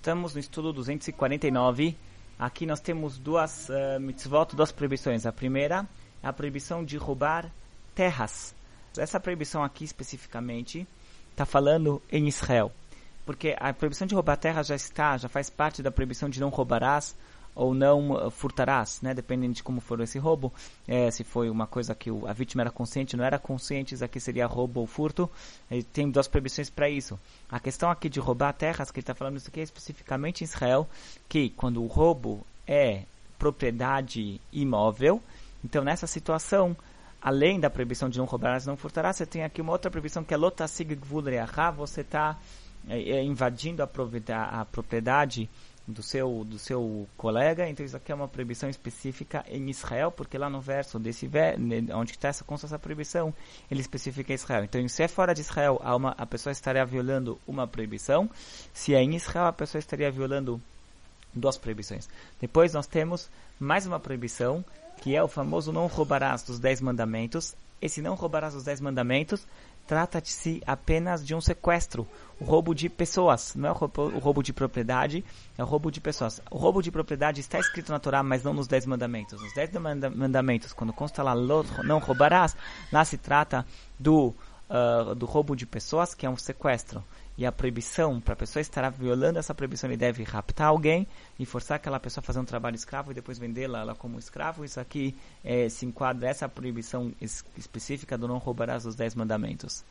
estamos no estudo 249. Aqui nós temos duas uh, mitzvot, duas proibições. A primeira é a proibição de roubar terras. Essa proibição aqui especificamente está falando em Israel. Porque a proibição de roubar terras já está, já faz parte da proibição de não roubarás ou não uh, furtarás, né? Dependendo de como for esse roubo. É, se foi uma coisa que o, a vítima era consciente, não era consciente, isso aqui seria roubo ou furto. E tem duas proibições para isso. A questão aqui de roubar terras, que ele está falando isso aqui é especificamente em Israel, que quando o roubo é propriedade imóvel, então nessa situação, além da proibição de não roubarás, não furtarás, você tem aqui uma outra proibição que é lotasig gvul você está é, é, invadindo a, a propriedade do seu, do seu colega, então isso aqui é uma proibição específica em Israel, porque lá no verso desse ver, onde está essa consta essa proibição, ele especifica Israel. Então, se é fora de Israel, uma, a pessoa estaria violando uma proibição, se é em Israel, a pessoa estaria violando duas proibições. Depois nós temos mais uma proibição, que é o famoso não roubarás dos dez mandamentos. Esse não roubarás dos dez mandamentos trata-se apenas de um sequestro, o roubo de pessoas, não é o roubo, o roubo, de propriedade, é o roubo de pessoas. O roubo de propriedade está escrito na Torá, mas não nos Dez Mandamentos. Nos Dez Mandamentos, quando consta lá, não roubarás, lá se trata do, uh, do roubo de pessoas, que é um sequestro. E a proibição, para a pessoa estar violando essa proibição, ele deve raptar alguém e forçar aquela pessoa a fazer um trabalho escravo e depois vendê-la como escravo. Isso aqui é, se enquadra essa proibição específica do não roubarás os dez mandamentos.